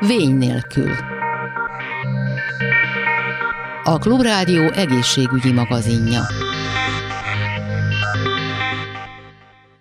Vény nélkül. A Klubrádió egészségügyi magazinja.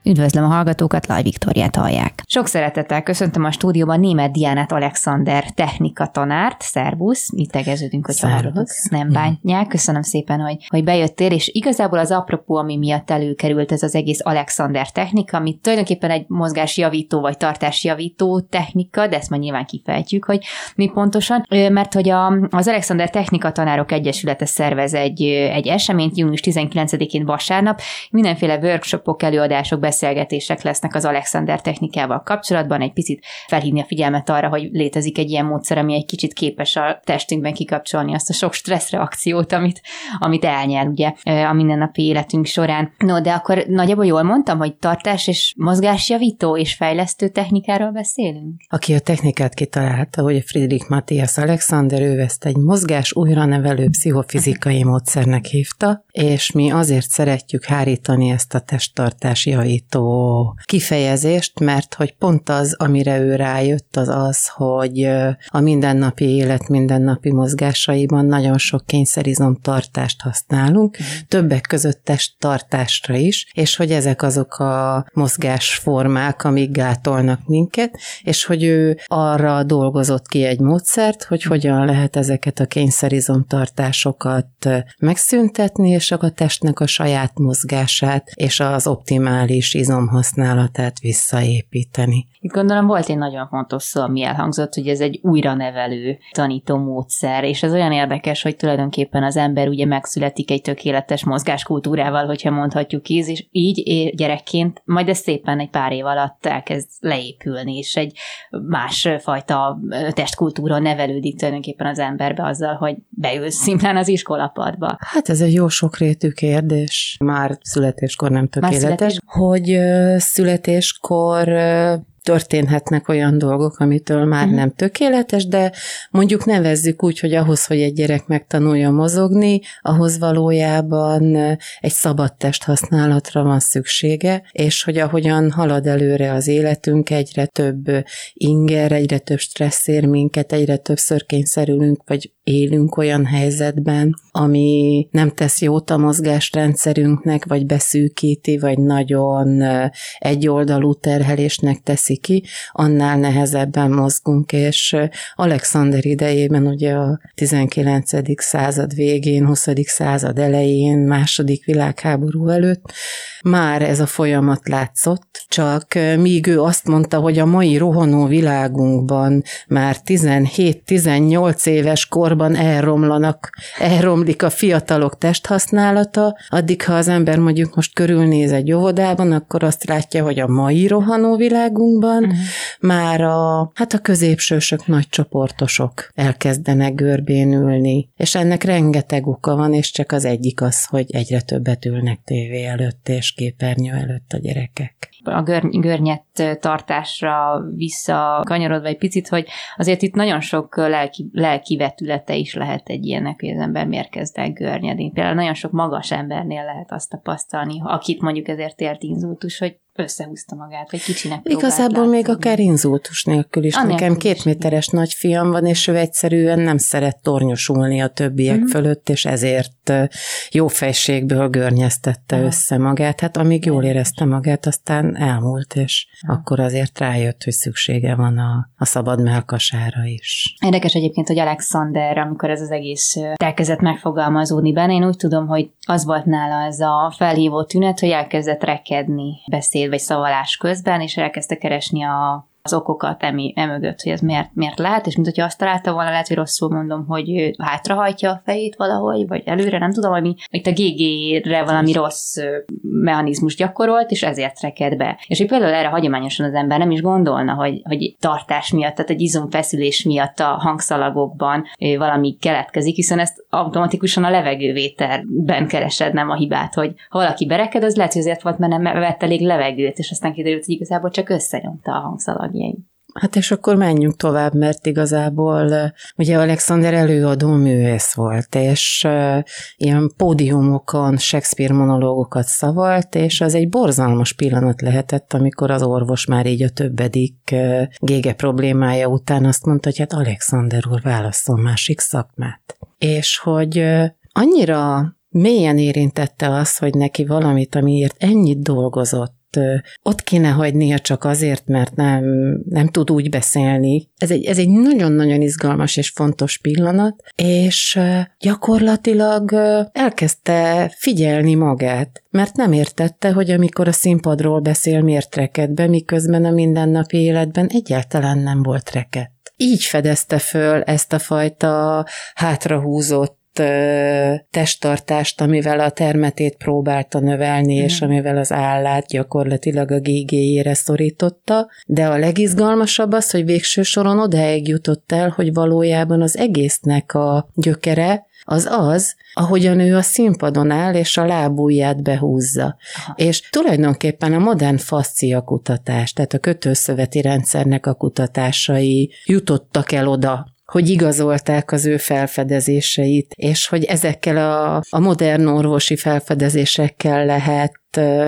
Üdvözlöm a hallgatókat, Laj Viktoriát hallják. Sok szeretettel köszöntöm a stúdióban német Diánát Alexander technika tanárt. Szervusz, itt tegeződünk, hogy hallgatók nem bántják. Köszönöm szépen, hogy, hogy bejöttél, és igazából az apropó, ami miatt előkerült ez az egész Alexander technika, ami tulajdonképpen egy mozgásjavító vagy tartásjavító technika, de ezt majd nyilván kifejtjük, hogy mi pontosan, mert hogy a, az Alexander Technika Tanárok Egyesülete szervez egy, egy eseményt június 19-én vasárnap, mindenféle workshopok, előadások, beszélgetések lesznek az Alexander technikával kapcsolatban, egy picit felhívni a figyelmet arra, hogy létezik egy ilyen módszer, ami egy kicsit képes a testünkben kikapcsolni azt a sok stresszreakciót, amit, amit elnyel ugye a mindennapi életünk során. No, de akkor nagyjából jól mondtam, hogy tartás és mozgásjavító és fejlesztő technikáról beszélünk? Aki a technikát kitalálta, hogy Friedrich Matthias Alexander, ő ezt egy mozgás újra nevelő pszichofizikai módszernek hívta, és mi azért szeretjük hárítani ezt a testtartás javító kifejezést, mert hogy pont az, amire ő rájött, az az, hogy a mindennapi élet mindennapi mozgásaiban nagyon sok kényszerizomtartást használunk, többek között testtartásra is, és hogy ezek azok a mozgásformák, amik gátolnak minket, és hogy ő arra dolgozott ki egy módszert, hogy hogyan lehet ezeket a kényszerizomtartásokat megszüntetni, és a testnek a saját mozgását és az optimális izomhasználatát visszaépíteni. Itt gondolom volt egy nagyon fontos szó, ami elhangzott, hogy ez egy újra nevelő tanító módszer, és ez olyan érdekes, hogy tulajdonképpen az ember ugye megszületik egy tökéletes mozgáskultúrával, hogyha mondhatjuk így, és így gyerekként, majd ez szépen egy pár év alatt elkezd leépülni, és egy másfajta testkultúra nevelődik tulajdonképpen az emberbe azzal, hogy beül szimplán az iskolapadba. Hát ez egy jó sokrétű kérdés. Már születéskor nem tökéletes, születés... hogy születéskor történhetnek olyan dolgok, amitől már uh-huh. nem tökéletes, de mondjuk nevezzük úgy, hogy ahhoz, hogy egy gyerek megtanulja mozogni, ahhoz valójában egy szabad test használatra van szüksége, és hogy ahogyan halad előre az életünk, egyre több inger, egyre több stressz ér minket, egyre többször kényszerülünk, vagy élünk olyan helyzetben, ami nem tesz jót a mozgástrendszerünknek, vagy beszűkíti, vagy nagyon egyoldalú terhelésnek teszi ki, annál nehezebben mozgunk, és Alexander idejében ugye a 19. század végén, 20. század elején, második világháború előtt már ez a folyamat látszott, csak míg ő azt mondta, hogy a mai rohanó világunkban már 17-18 éves korban elromlanak, elromlik a fiatalok testhasználata, addig ha az ember mondjuk most körülnéz egy óvodában, akkor azt látja, hogy a mai rohanó világunkban uh-huh. már a, hát a középsősök, nagy csoportosok elkezdenek görbénült, és ennek rengeteg oka van, és csak az egyik az, hogy egyre többet ülnek tévé előtt, és képernyő előtt a gyerekek. A görny- görnyet tartásra visszakanyarodva egy picit, hogy azért itt nagyon sok lelki, lelki vetülete is lehet egy ilyennek, hogy az ember miért kezd el görnyedni. Például nagyon sok magas embernél lehet azt tapasztalni, akit mondjuk ezért ért inzultus, hogy összehúzta magát, vagy kicsinek Igazából látni. még akár inzultus nélkül is. Annélkül Nekem két méteres nagyfiam van, és ő egyszerűen nem szeret tornyosulni a többiek mm-hmm. fölött, és ezért jó fejségből görnyeztette Aha. össze magát. Hát amíg jól érezte magát, aztán elmúlt, és Aha. akkor azért rájött, hogy szüksége van a, a szabad melkasára is. Érdekes egyébként, hogy Alexander, amikor ez az egész elkezdett megfogalmazódni benne, én úgy tudom, hogy az volt nála ez a felhívó tünet, hogy elkezdett rekedni beszél beszéd vagy szavalás közben, és elkezdte keresni a az okokat emi, emögött, hogy ez miért, miért lehet, és mint hogyha azt találta volna, lehet, hogy rosszul mondom, hogy hátrahajtja a fejét valahogy, vagy előre, nem tudom, ami itt a GG-re valami rossz mechanizmus gyakorolt, és ezért reked be. És hogy például erre hagyományosan az ember nem is gondolna, hogy, hogy tartás miatt, tehát egy izomfeszülés miatt a hangszalagokban valami keletkezik, hiszen ezt automatikusan a levegővételben keresed nem a hibát, hogy ha valaki bereked, az lehet, hogy azért volt, mert nem vett elég levegőt, és aztán kiderült, hogy igazából csak összenyomta a hangszalagjait. Hát és akkor menjünk tovább, mert igazából ugye Alexander előadó művész volt, és ilyen pódiumokon Shakespeare monológokat szavalt, és az egy borzalmas pillanat lehetett, amikor az orvos már így a többedik gége problémája után azt mondta, hogy hát Alexander úr válaszol másik szakmát. És hogy annyira mélyen érintette az, hogy neki valamit, amiért ennyit dolgozott, ott kéne hagynia csak azért, mert nem, nem tud úgy beszélni. Ez egy, ez egy nagyon-nagyon izgalmas és fontos pillanat, és gyakorlatilag elkezdte figyelni magát, mert nem értette, hogy amikor a színpadról beszél, miért reked be, miközben a mindennapi életben egyáltalán nem reked. reket. Így fedezte föl ezt a fajta hátrahúzott testtartást, amivel a termetét próbálta növelni, mm. és amivel az állát gyakorlatilag a gégéjére szorította, de a legizgalmasabb az, hogy végső soron odáig jutott el, hogy valójában az egésznek a gyökere az az, ahogyan ő a színpadon áll, és a lábújját behúzza. Aha. És tulajdonképpen a modern fascia kutatás, tehát a kötőszöveti rendszernek a kutatásai jutottak el oda, hogy igazolták az ő felfedezéseit, és hogy ezekkel a, a modern orvosi felfedezésekkel lehet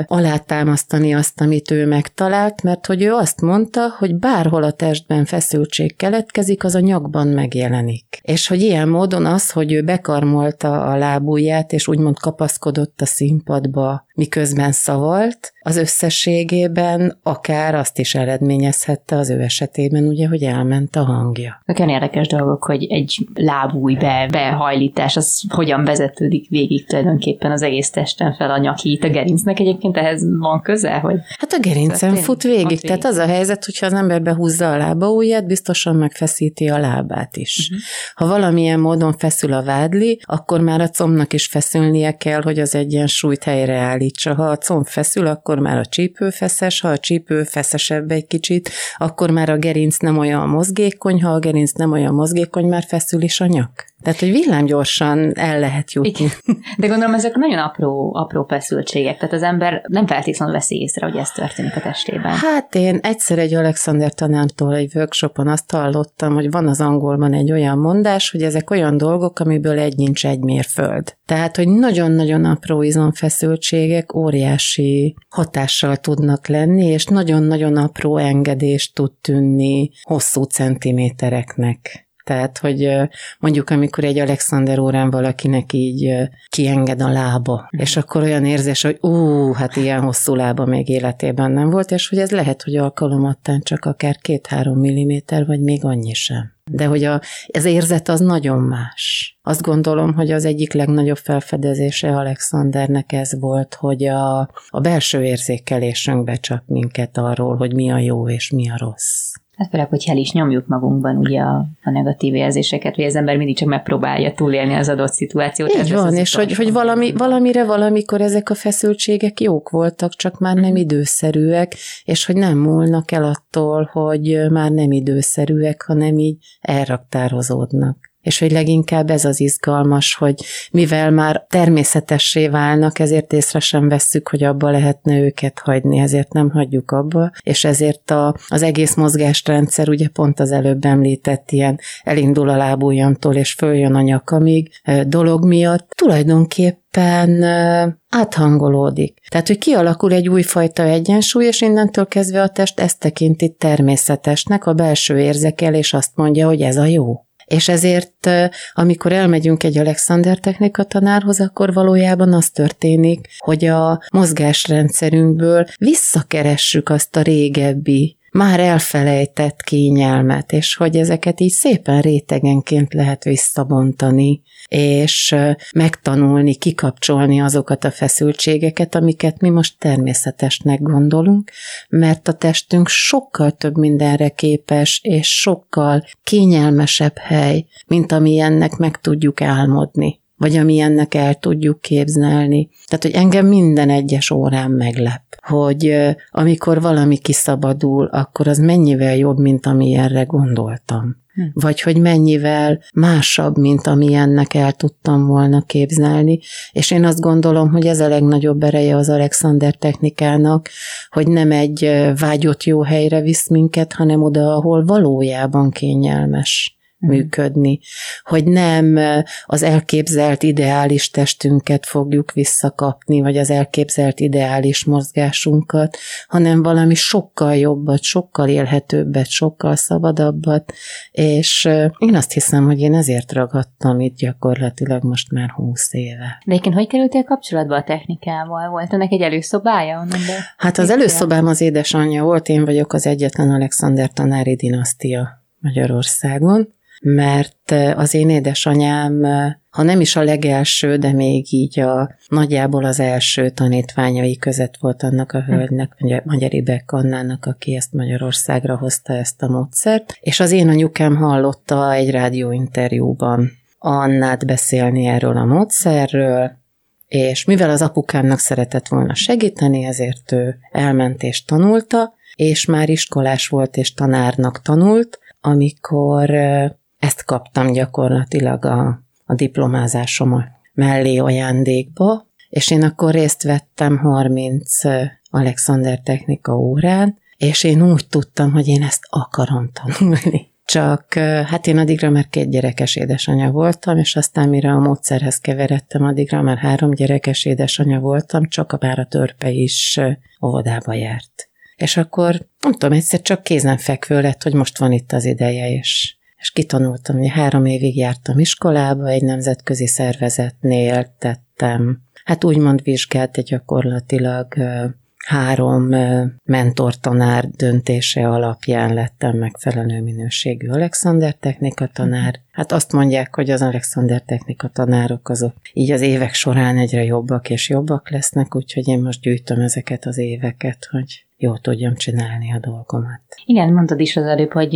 alátámasztani azt, amit ő megtalált, mert hogy ő azt mondta, hogy bárhol a testben feszültség keletkezik, az a nyakban megjelenik. És hogy ilyen módon az, hogy ő bekarmolta a lábúját, és úgymond kapaszkodott a színpadba, miközben szavalt, az összességében akár azt is eredményezhette az ő esetében, ugye, hogy elment a hangja. Nekem érdekes dolgok, hogy egy lábúj be, behajlítás, az hogyan vezetődik végig tulajdonképpen az egész testen fel a nyakít, a gerincnek egyébként ehhez van köze? Hogy hát a gerincen fut végig, végig, tehát az a helyzet, hogyha az ember behúzza a lábaujját, biztosan megfeszíti a lábát is. Uh-huh. Ha valamilyen módon feszül a vádli, akkor már a combnak is feszülnie kell, hogy az egyensúlyt helyreállítsa. Ha a comb feszül, akkor már a csípő feszes, ha a csípő feszesebb egy kicsit, akkor már a gerinc nem olyan mozgékony, ha a gerinc nem olyan mozgékony, már feszül is a nyak. Tehát, hogy villámgyorsan el lehet jutni. Igen. De gondolom, ezek nagyon apró, apró feszültségek, tehát az ember nem feltétlenül veszi észre, hogy ez történik a testében. Hát én egyszer egy Alexander tanártól egy workshopon azt hallottam, hogy van az angolban egy olyan mondás, hogy ezek olyan dolgok, amiből egy nincs egy mérföld. Tehát, hogy nagyon-nagyon apró izomfeszültségek óriási hatással tudnak lenni, és nagyon-nagyon apró engedést tud tűnni hosszú centimétereknek. Tehát, hogy mondjuk, amikor egy Alexander órán valakinek így kienged a lába, mm. és akkor olyan érzés, hogy ú, hát ilyen hosszú lába még életében nem volt, és hogy ez lehet, hogy alkalomattán csak akár két-három milliméter, vagy még annyi sem. De hogy a, ez érzet az nagyon más. Azt gondolom, hogy az egyik legnagyobb felfedezése Alexandernek ez volt, hogy a, a belső érzékelésünk becsap minket arról, hogy mi a jó és mi a rossz. Hát főleg, hogy el is nyomjuk magunkban ugye a, a negatív érzéseket, hogy az ember mindig csak megpróbálja túlélni az adott szituációt. Így van, és hogy, hogy valami, valamire valamikor ezek a feszültségek jók voltak, csak már nem időszerűek, és hogy nem múlnak el attól, hogy már nem időszerűek, hanem így elraktározódnak és hogy leginkább ez az izgalmas, hogy mivel már természetessé válnak, ezért észre sem vesszük, hogy abba lehetne őket hagyni, ezért nem hagyjuk abba, és ezért a, az egész mozgásrendszer, ugye pont az előbb említett ilyen elindul a lábujjamtól, és följön a nyakamig dolog miatt, tulajdonképpen áthangolódik. Tehát, hogy kialakul egy újfajta egyensúly, és innentől kezdve a test ezt tekinti természetesnek, a belső érzekelés azt mondja, hogy ez a jó. És ezért, amikor elmegyünk egy Alexander technika tanárhoz, akkor valójában az történik, hogy a mozgásrendszerünkből visszakeressük azt a régebbi már elfelejtett kényelmet, és hogy ezeket így szépen rétegenként lehet visszabontani, és megtanulni, kikapcsolni azokat a feszültségeket, amiket mi most természetesnek gondolunk, mert a testünk sokkal több mindenre képes, és sokkal kényelmesebb hely, mint ami ennek meg tudjuk álmodni. Vagy amilyennek el tudjuk képzelni. Tehát, hogy engem minden egyes órán meglep, hogy amikor valami kiszabadul, akkor az mennyivel jobb, mint amilyenre gondoltam. Hm. Vagy hogy mennyivel másabb, mint amilyennek el tudtam volna képzelni. És én azt gondolom, hogy ez a legnagyobb ereje az Alexander technikának, hogy nem egy vágyott jó helyre visz minket, hanem oda, ahol valójában kényelmes. Működni, hogy nem az elképzelt ideális testünket fogjuk visszakapni, vagy az elképzelt ideális mozgásunkat, hanem valami sokkal jobbat, sokkal élhetőbbet, sokkal szabadabbat, és én azt hiszem, hogy én ezért ragadtam itt gyakorlatilag most már húsz éve. De egyébként hogy kerültél kapcsolatba a technikával? Volt ennek egy előszobája onnan? Hát az előszobám az édesanyja volt, én vagyok az egyetlen Alexander tanári dinasztia Magyarországon, mert az én édesanyám, ha nem is a legelső, de még így a nagyjából az első tanítványai között volt annak a hölgynek, Magyar Ibek Annának, aki ezt Magyarországra hozta ezt a módszert, és az én anyukám hallotta egy rádióinterjúban Annát beszélni erről a módszerről, és mivel az apukámnak szeretett volna segíteni, ezért ő elment és tanulta, és már iskolás volt és tanárnak tanult, amikor ezt kaptam gyakorlatilag a, a diplomázásom mellé ajándékba, és én akkor részt vettem 30 Alexander technika órán, és én úgy tudtam, hogy én ezt akarom tanulni. Csak hát én addigra már két gyerekes édesanyja voltam, és aztán mire a módszerhez keveredtem, addigra már három gyerekes édesanyja voltam, csak a bár a törpe is óvodába járt. És akkor, nem tudom, egyszer csak kézenfekvő lett, hogy most van itt az ideje, és és kitanultam, hogy három évig jártam iskolába, egy nemzetközi szervezetnél tettem, hát úgymond vizsgált, de gyakorlatilag három mentortanár döntése alapján lettem megfelelő minőségű Alexander technika tanár. Hát azt mondják, hogy az Alexander technika tanárok azok így az évek során egyre jobbak és jobbak lesznek, úgyhogy én most gyűjtöm ezeket az éveket, hogy jól tudjam csinálni a dolgomat. Igen, mondtad is az előbb, hogy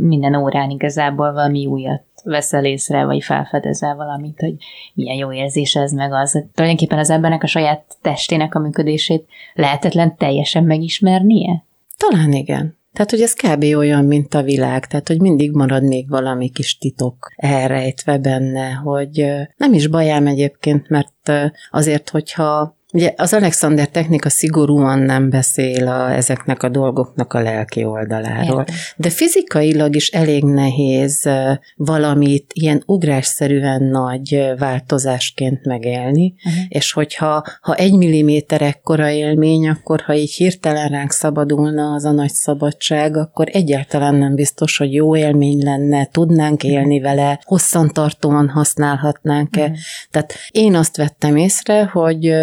minden órán igazából valami újat veszel észre, vagy felfedezel valamit, hogy milyen jó érzés ez meg az. Tulajdonképpen az embernek a saját testének a működését lehetetlen teljesen megismernie? Talán igen. Tehát, hogy ez kb. olyan, mint a világ, tehát, hogy mindig marad még valami kis titok elrejtve benne, hogy nem is bajám egyébként, mert azért, hogyha Ugye az Alexander technika szigorúan nem beszél a, ezeknek a dolgoknak a lelki oldaláról, Érde. de fizikailag is elég nehéz valamit ilyen ugrásszerűen nagy változásként megélni, uh-huh. és hogyha ha egy milliméter ekkora élmény, akkor ha így hirtelen ránk szabadulna az a nagy szabadság, akkor egyáltalán nem biztos, hogy jó élmény lenne, tudnánk mhm. élni vele, hosszantartóan használhatnánk-e. Uh-huh. Tehát én azt vettem észre, hogy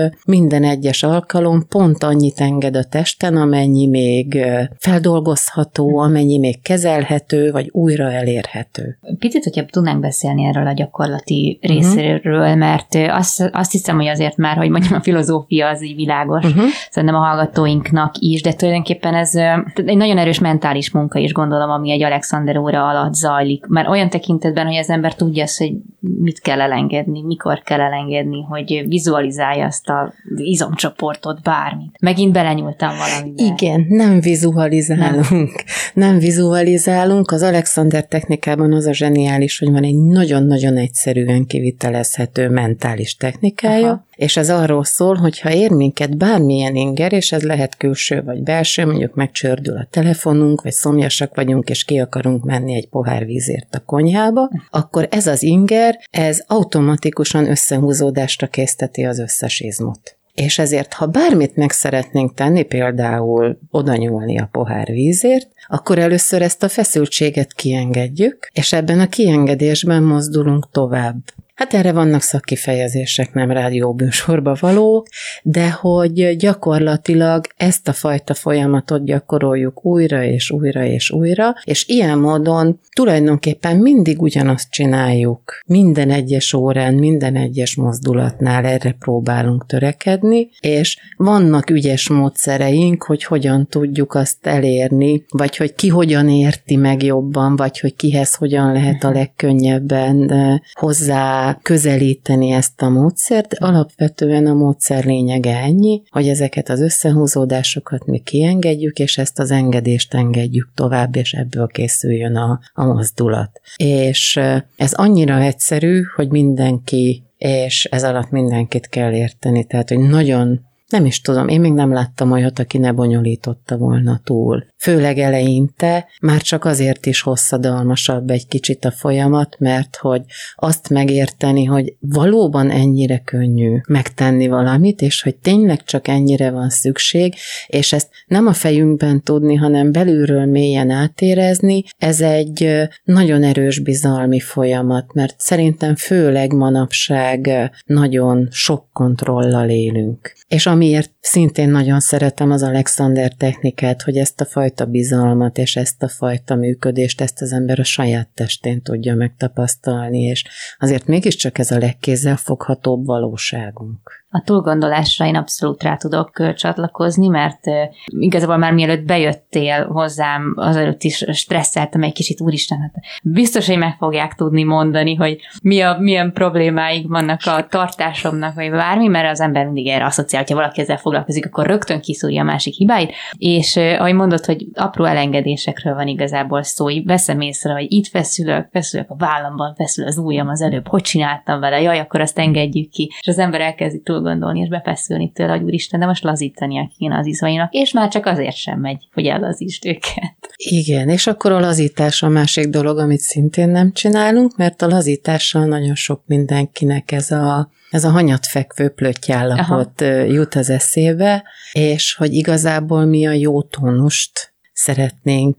minden egyes alkalom pont annyit enged a testen, amennyi még feldolgozható, amennyi még kezelhető, vagy újra elérhető. Picit, hogyha tudnánk beszélni erről a gyakorlati uh-huh. részéről, mert azt, azt hiszem, hogy azért már, hogy mondjam, a filozófia az így világos, uh-huh. szerintem a hallgatóinknak is, de tulajdonképpen ez egy nagyon erős mentális munka is gondolom, ami egy Alexander óra alatt zajlik, mert olyan tekintetben, hogy az ember tudja azt, hogy mit kell elengedni, mikor kell elengedni, hogy vizualizálja azt a izomcsoportot, bármit. Megint belenyúltam valamibe. Igen, nem vizualizálunk. Nem. nem vizualizálunk. Az Alexander technikában az a zseniális, hogy van egy nagyon-nagyon egyszerűen kivitelezhető mentális technikája, Aha. És ez arról szól, hogy ha ér minket bármilyen inger, és ez lehet külső vagy belső, mondjuk megcsördül a telefonunk, vagy szomjasak vagyunk, és ki akarunk menni egy pohár vízért a konyhába, akkor ez az inger, ez automatikusan összehúzódásra készteti az összes izmot. És ezért, ha bármit meg szeretnénk tenni, például oda nyúlni a pohár vízért, akkor először ezt a feszültséget kiengedjük, és ebben a kiengedésben mozdulunk tovább. Hát erre vannak szakkifejezések, nem rádióbűsorba valók, de hogy gyakorlatilag ezt a fajta folyamatot gyakoroljuk újra és újra és újra, és ilyen módon tulajdonképpen mindig ugyanazt csináljuk. Minden egyes órán, minden egyes mozdulatnál erre próbálunk törekedni, és vannak ügyes módszereink, hogy hogyan tudjuk azt elérni, vagy hogy ki hogyan érti meg jobban, vagy hogy kihez hogyan lehet a legkönnyebben hozzá közelíteni ezt a módszert. Alapvetően a módszer lényege ennyi, hogy ezeket az összehúzódásokat mi kiengedjük, és ezt az engedést engedjük tovább, és ebből készüljön a, a mozdulat. És ez annyira egyszerű, hogy mindenki és ez alatt mindenkit kell érteni, tehát hogy nagyon nem is tudom, én még nem láttam olyat, aki ne bonyolította volna túl. Főleg eleinte már csak azért is hosszadalmasabb egy kicsit a folyamat, mert hogy azt megérteni, hogy valóban ennyire könnyű megtenni valamit, és hogy tényleg csak ennyire van szükség, és ezt nem a fejünkben tudni, hanem belülről mélyen átérezni, ez egy nagyon erős bizalmi folyamat, mert szerintem főleg manapság nagyon sok kontrollal élünk. És amiért szintén nagyon szeretem az Alexander technikát, hogy ezt a fajta bizalmat és ezt a fajta működést, ezt az ember a saját testén tudja megtapasztalni, és azért mégiscsak ez a legkézzelfoghatóbb valóságunk. A túlgondolásra én abszolút rá tudok csatlakozni, mert igazából már mielőtt bejöttél hozzám, azelőtt is stresszeltem egy kicsit, úristen, hát biztos, hogy meg fogják tudni mondani, hogy mi a, milyen problémáik vannak a tartásomnak, vagy bármi, mert az ember mindig erre asszociál, hogyha valaki ezzel foglalkozik, akkor rögtön kiszúrja a másik hibáit, és ahogy mondod, hogy apró elengedésekről van igazából szó, így veszem észre, hogy itt feszülök, feszülök a vállamban, feszül az ujjam az előbb, hogy csináltam vele, jaj, akkor azt engedjük ki, és az ember elkezdi túl gondolni, és befeszülni tőle, hogy úristen, de most lazítania kéne az izmainak, és már csak azért sem megy, hogy ellazítsd őket. Igen, és akkor a lazítás a másik dolog, amit szintén nem csinálunk, mert a lazítással nagyon sok mindenkinek ez a ez a hanyatfekvő plöttyállapot Aha. jut az eszébe, és hogy igazából mi a jó tónust szeretnénk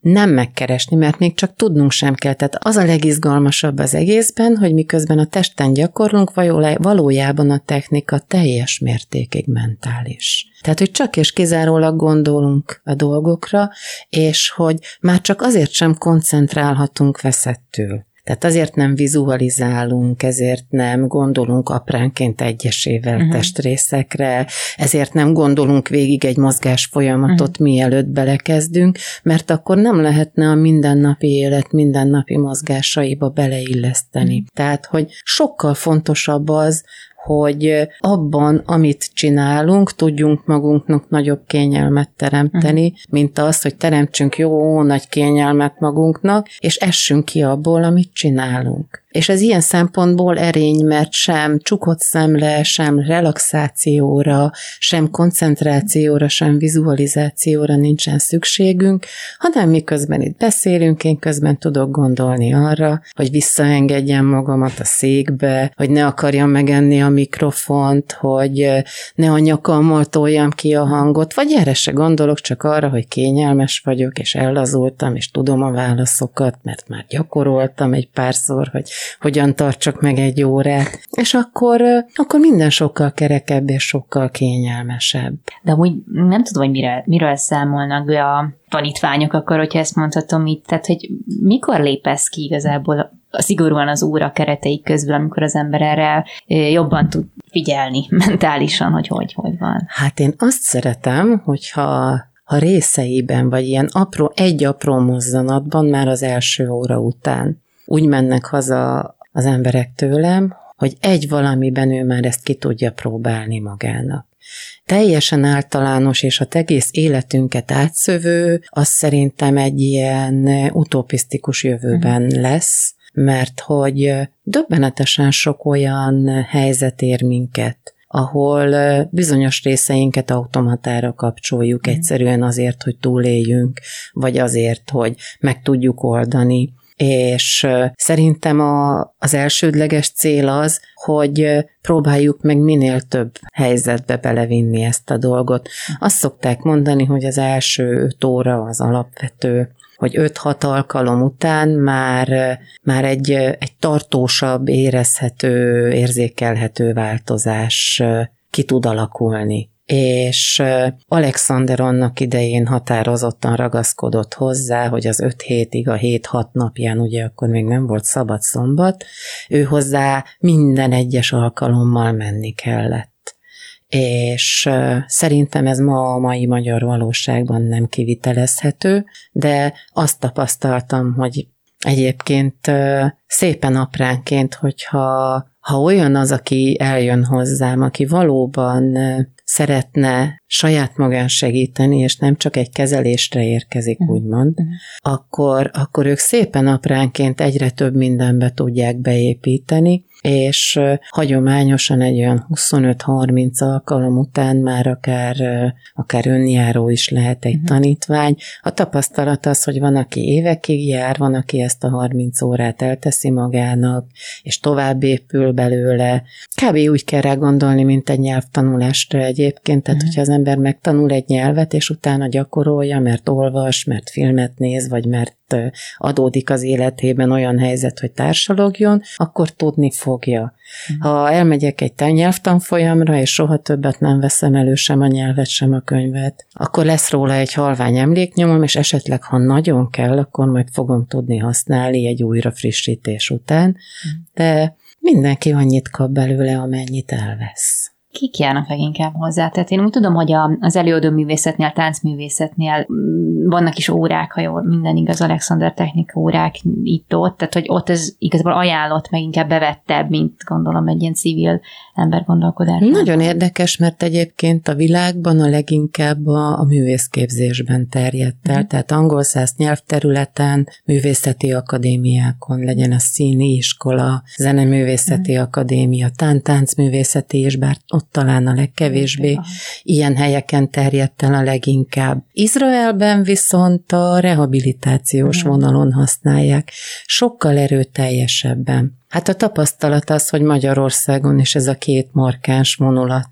nem megkeresni, mert még csak tudnunk sem kell. Tehát az a legizgalmasabb az egészben, hogy miközben a testen gyakorlunk, valójában a technika teljes mértékig mentális. Tehát, hogy csak és kizárólag gondolunk a dolgokra, és hogy már csak azért sem koncentrálhatunk veszettül. Tehát azért nem vizualizálunk, ezért nem gondolunk apránként egyesével uh-huh. testrészekre, ezért nem gondolunk végig egy mozgás folyamatot, uh-huh. mielőtt belekezdünk, mert akkor nem lehetne a mindennapi élet mindennapi mozgásaiba beleilleszteni. Uh-huh. Tehát, hogy sokkal fontosabb az, hogy abban, amit csinálunk, tudjunk magunknak nagyobb kényelmet teremteni, uh-huh. mint az, hogy teremtsünk jó nagy kényelmet magunknak, és essünk ki abból, amit csinálunk. És ez ilyen szempontból erény, mert sem csukott szemle, sem relaxációra, sem koncentrációra, sem vizualizációra nincsen szükségünk, hanem miközben itt beszélünk, én közben tudok gondolni arra, hogy visszaengedjem magamat a székbe, hogy ne akarjam megenni a mikrofont, hogy ne a nyakammal toljam ki a hangot, vagy erre se gondolok, csak arra, hogy kényelmes vagyok, és ellazultam, és tudom a válaszokat, mert már gyakoroltam egy párszor, hogy hogyan tartsak meg egy órát, és akkor, akkor minden sokkal kerekebb és sokkal kényelmesebb. De úgy nem tudom, hogy mire, miről számolnak be a tanítványok, akkor, hogyha ezt mondhatom így, tehát, hogy mikor lépesz ki igazából szigorúan az óra keretei közül, amikor az ember erre jobban tud figyelni mentálisan, hogy hogy, hogy van. Hát én azt szeretem, hogyha ha részeiben, vagy ilyen apró, egy apró mozzanatban már az első óra után úgy mennek haza az emberek tőlem, hogy egy valamiben ő már ezt ki tudja próbálni magának. Teljesen általános és a egész életünket átszövő, az szerintem egy ilyen utopisztikus jövőben uh-huh. lesz, mert hogy döbbenetesen sok olyan helyzet ér minket, ahol bizonyos részeinket automatára kapcsoljuk mm. egyszerűen azért, hogy túléljünk, vagy azért, hogy meg tudjuk oldani és szerintem a, az elsődleges cél az, hogy próbáljuk meg minél több helyzetbe belevinni ezt a dolgot. Azt szokták mondani, hogy az első öt óra az alapvető, hogy 5-6 alkalom után már, már egy, egy tartósabb, érezhető, érzékelhető változás ki tud alakulni és Alexander annak idején határozottan ragaszkodott hozzá, hogy az öt hétig, a hét-hat napján, ugye akkor még nem volt szabad szombat, ő hozzá minden egyes alkalommal menni kellett. És szerintem ez ma a mai magyar valóságban nem kivitelezhető, de azt tapasztaltam, hogy egyébként szépen apránként, hogyha ha olyan az, aki eljön hozzám, aki valóban szeretne saját magán segíteni, és nem csak egy kezelésre érkezik, uh-huh. úgymond, uh-huh. akkor, akkor ők szépen apránként egyre több mindenbe tudják beépíteni, és hagyományosan egy olyan 25-30 alkalom után már akár, akár önjáró is lehet egy uh-huh. tanítvány. A tapasztalat az, hogy van, aki évekig jár, van, aki ezt a 30 órát elteszi magának, és tovább épül belőle. Kb. úgy kell rá gondolni, mint egy nyelvtanulásra egyébként, tehát uh-huh. hogyha az ember megtanul egy nyelvet, és utána gyakorolja, mert olvas, mert filmet néz, vagy mert adódik az életében olyan helyzet, hogy társalogjon, akkor tudni fogja. Ha elmegyek egy nyelvtanfolyamra, és soha többet nem veszem elő sem a nyelvet, sem a könyvet, akkor lesz róla egy halvány emléknyomom, és esetleg, ha nagyon kell, akkor majd fogom tudni használni egy újra frissítés után, de mindenki annyit kap belőle, amennyit elvesz kik járnak leginkább hozzá? Tehát én úgy tudom, hogy a, az előadó művészetnél, táncművészetnél mm, vannak is órák, ha jól minden igaz, Alexander technika órák itt-ott, tehát hogy ott ez igazából ajánlott, meg inkább bevettebb, mint gondolom egy ilyen civil ember gondolkodás. Nagyon érdekes, mert egyébként a világban a leginkább a, a művészképzésben terjedt el, mm. tehát angol száz nyelvterületen, művészeti akadémiákon, legyen a színi iskola, zeneművészeti mm. akadémia, tán-táncművészeti, és bár ott talán a legkevésbé, ilyen helyeken terjedt el a leginkább. Izraelben viszont a rehabilitációs vonalon használják, sokkal erőteljesebben. Hát a tapasztalat az, hogy Magyarországon is ez a két markáns vonulat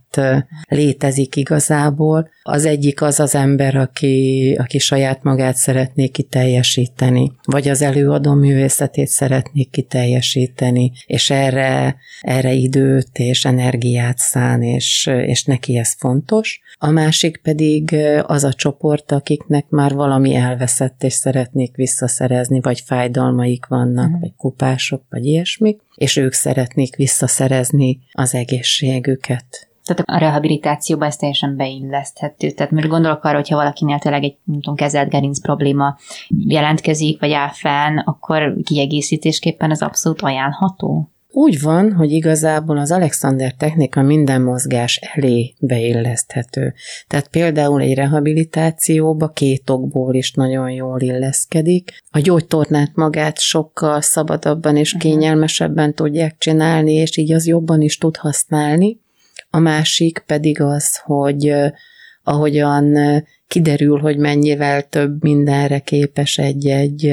létezik igazából. Az egyik az az ember, aki, aki saját magát szeretné kiteljesíteni, vagy az előadó művészetét szeretné kiteljesíteni, és erre, erre időt és energiát szán, és, és neki ez fontos. A másik pedig az a csoport, akiknek már valami elveszett, és szeretnék visszaszerezni, vagy fájdalmaik vannak, mm. vagy kupások, vagy ilyesmik, és ők szeretnék visszaszerezni az egészségüket. Tehát a rehabilitációba ez teljesen beilleszthető. Tehát most gondolok arra, hogyha valakinél tényleg egy nem tudom, kezelt gerinc probléma jelentkezik, vagy áll fenn, akkor kiegészítésképpen ez abszolút ajánlható? Úgy van, hogy igazából az Alexander technika minden mozgás elé beilleszthető. Tehát például egy rehabilitációba két okból is nagyon jól illeszkedik. A gyógytornát magát sokkal szabadabban és kényelmesebben tudják csinálni, és így az jobban is tud használni. A másik pedig az, hogy ahogyan kiderül, hogy mennyivel több mindenre képes egy-egy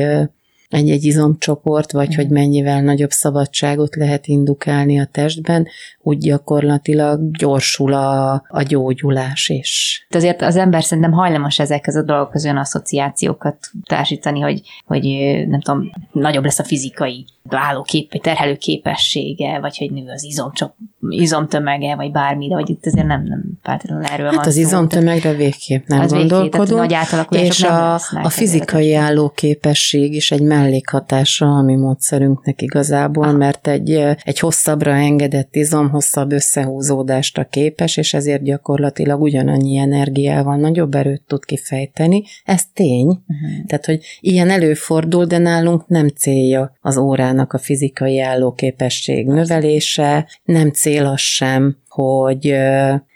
egy-egy izomcsoport, vagy hogy mennyivel nagyobb szabadságot lehet indukálni a testben, úgy gyakorlatilag gyorsul a, a gyógyulás is. De azért az ember szerintem hajlamos ezekhez a dolgokhoz olyan asszociációkat társítani, hogy, hogy nem tudom, nagyobb lesz a fizikai állókép, vagy terhelő képessége, vagy hogy nő az izomcsop, izomtömege, vagy bármi, de hogy itt azért nem, nem feltétlenül erről hát van az szó. izomtömegre végképp nem az gondolkodunk, végképp, nagy és a, a fizikai állóképesség is egy mellékhatása a mi módszerünknek igazából, mert egy, egy hosszabbra engedett izom hosszabb összehúzódásra képes, és ezért gyakorlatilag ugyanannyi energiával nagyobb erőt tud kifejteni. Ez tény. Uh-huh. Tehát, hogy ilyen előfordul, de nálunk nem célja az órának a fizikai állóképesség növelése, nem cél az sem, hogy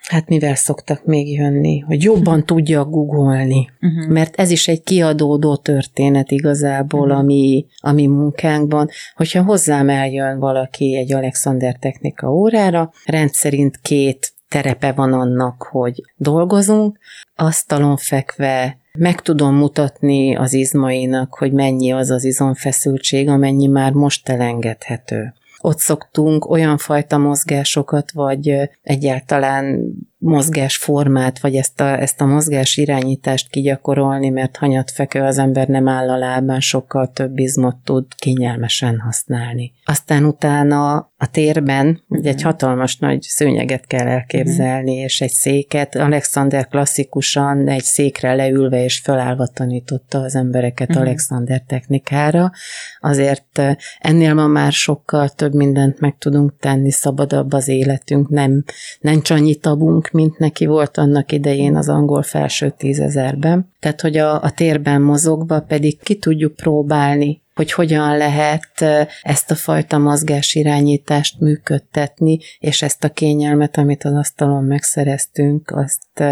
hát mivel szoktak még jönni, hogy jobban tudja googolni, uh-huh. mert ez is egy kiadódó történet igazából uh-huh. ami, ami munkánkban, hogyha hozzám eljön valaki egy Alexander technika órára, rendszerint két terepe van annak, hogy dolgozunk, asztalon fekve meg tudom mutatni az izmainak, hogy mennyi az az izomfeszültség, amennyi már most elengedhető ott szoktunk olyan fajta mozgásokat, vagy egyáltalán mozgásformát, vagy ezt a, ezt a mozgás irányítást kigyakorolni, mert hanyatfekő az ember nem áll a lábán, sokkal több izmot tud kényelmesen használni. Aztán utána a térben uh-huh. egy hatalmas nagy szőnyeget kell elképzelni, uh-huh. és egy széket. Alexander klasszikusan egy székre leülve és fölállva tanította az embereket uh-huh. Alexander technikára. Azért ennél ma már sokkal több mindent meg tudunk tenni, szabadabb az életünk, nem, nem csak annyi tabunk, mint neki volt annak idején az angol felső tízezerben. Tehát, hogy a, a térben mozogva pedig ki tudjuk próbálni hogy hogyan lehet ezt a fajta mozgásirányítást működtetni, és ezt a kényelmet, amit az asztalon megszereztünk, azt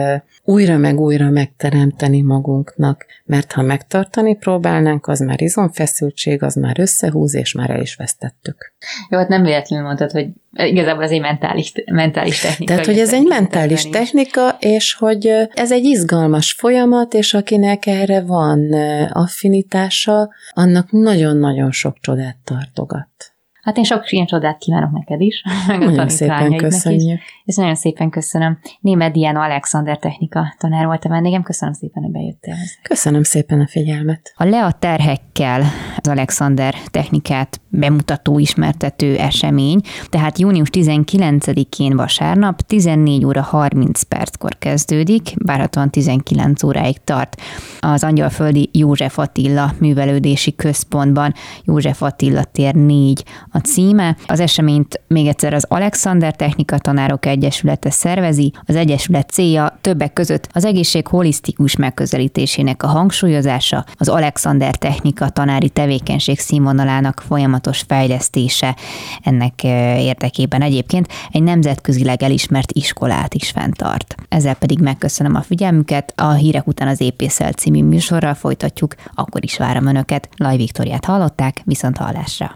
újra meg újra megteremteni magunknak, mert ha megtartani próbálnánk, az már izomfeszültség, az már összehúz, és már el is vesztettük. Jó, hát nem véletlenül mondtad, hogy igazából ez egy mentális, mentális technika. Tehát, hogy ez egy mentális technika, és hogy ez egy izgalmas folyamat, és akinek erre van affinitása, annak nagyon-nagyon sok csodát tartogat. Hát én sok ilyen csodát kívánok neked is, meg nagyon a szépen köszönjük. Is. És nagyon szépen köszönöm. Német Diana Alexander technika tanár volt a vendégem. Köszönöm szépen, hogy bejöttél. Köszönöm szépen a figyelmet. A Lea terhekkel az Alexander technikát bemutató, ismertető esemény, tehát június 19-én vasárnap 14 óra 30 perckor kezdődik, várhatóan 19 óráig tart az Angyalföldi József Attila művelődési központban, József Attila tér 4 a címe. Az eseményt még egyszer az Alexander Technika Tanárok Egyesülete szervezi. Az Egyesület célja többek között az egészség holisztikus megközelítésének a hangsúlyozása, az Alexander Technika tanári tevékenység színvonalának folyamatos fejlesztése. Ennek érdekében egyébként egy nemzetközileg elismert iskolát is fenntart. Ezzel pedig megköszönöm a figyelmüket, a hírek után az Épészel című műsorral folytatjuk, akkor is várom Önöket. Laj Viktoriát hallották, viszont hallásra.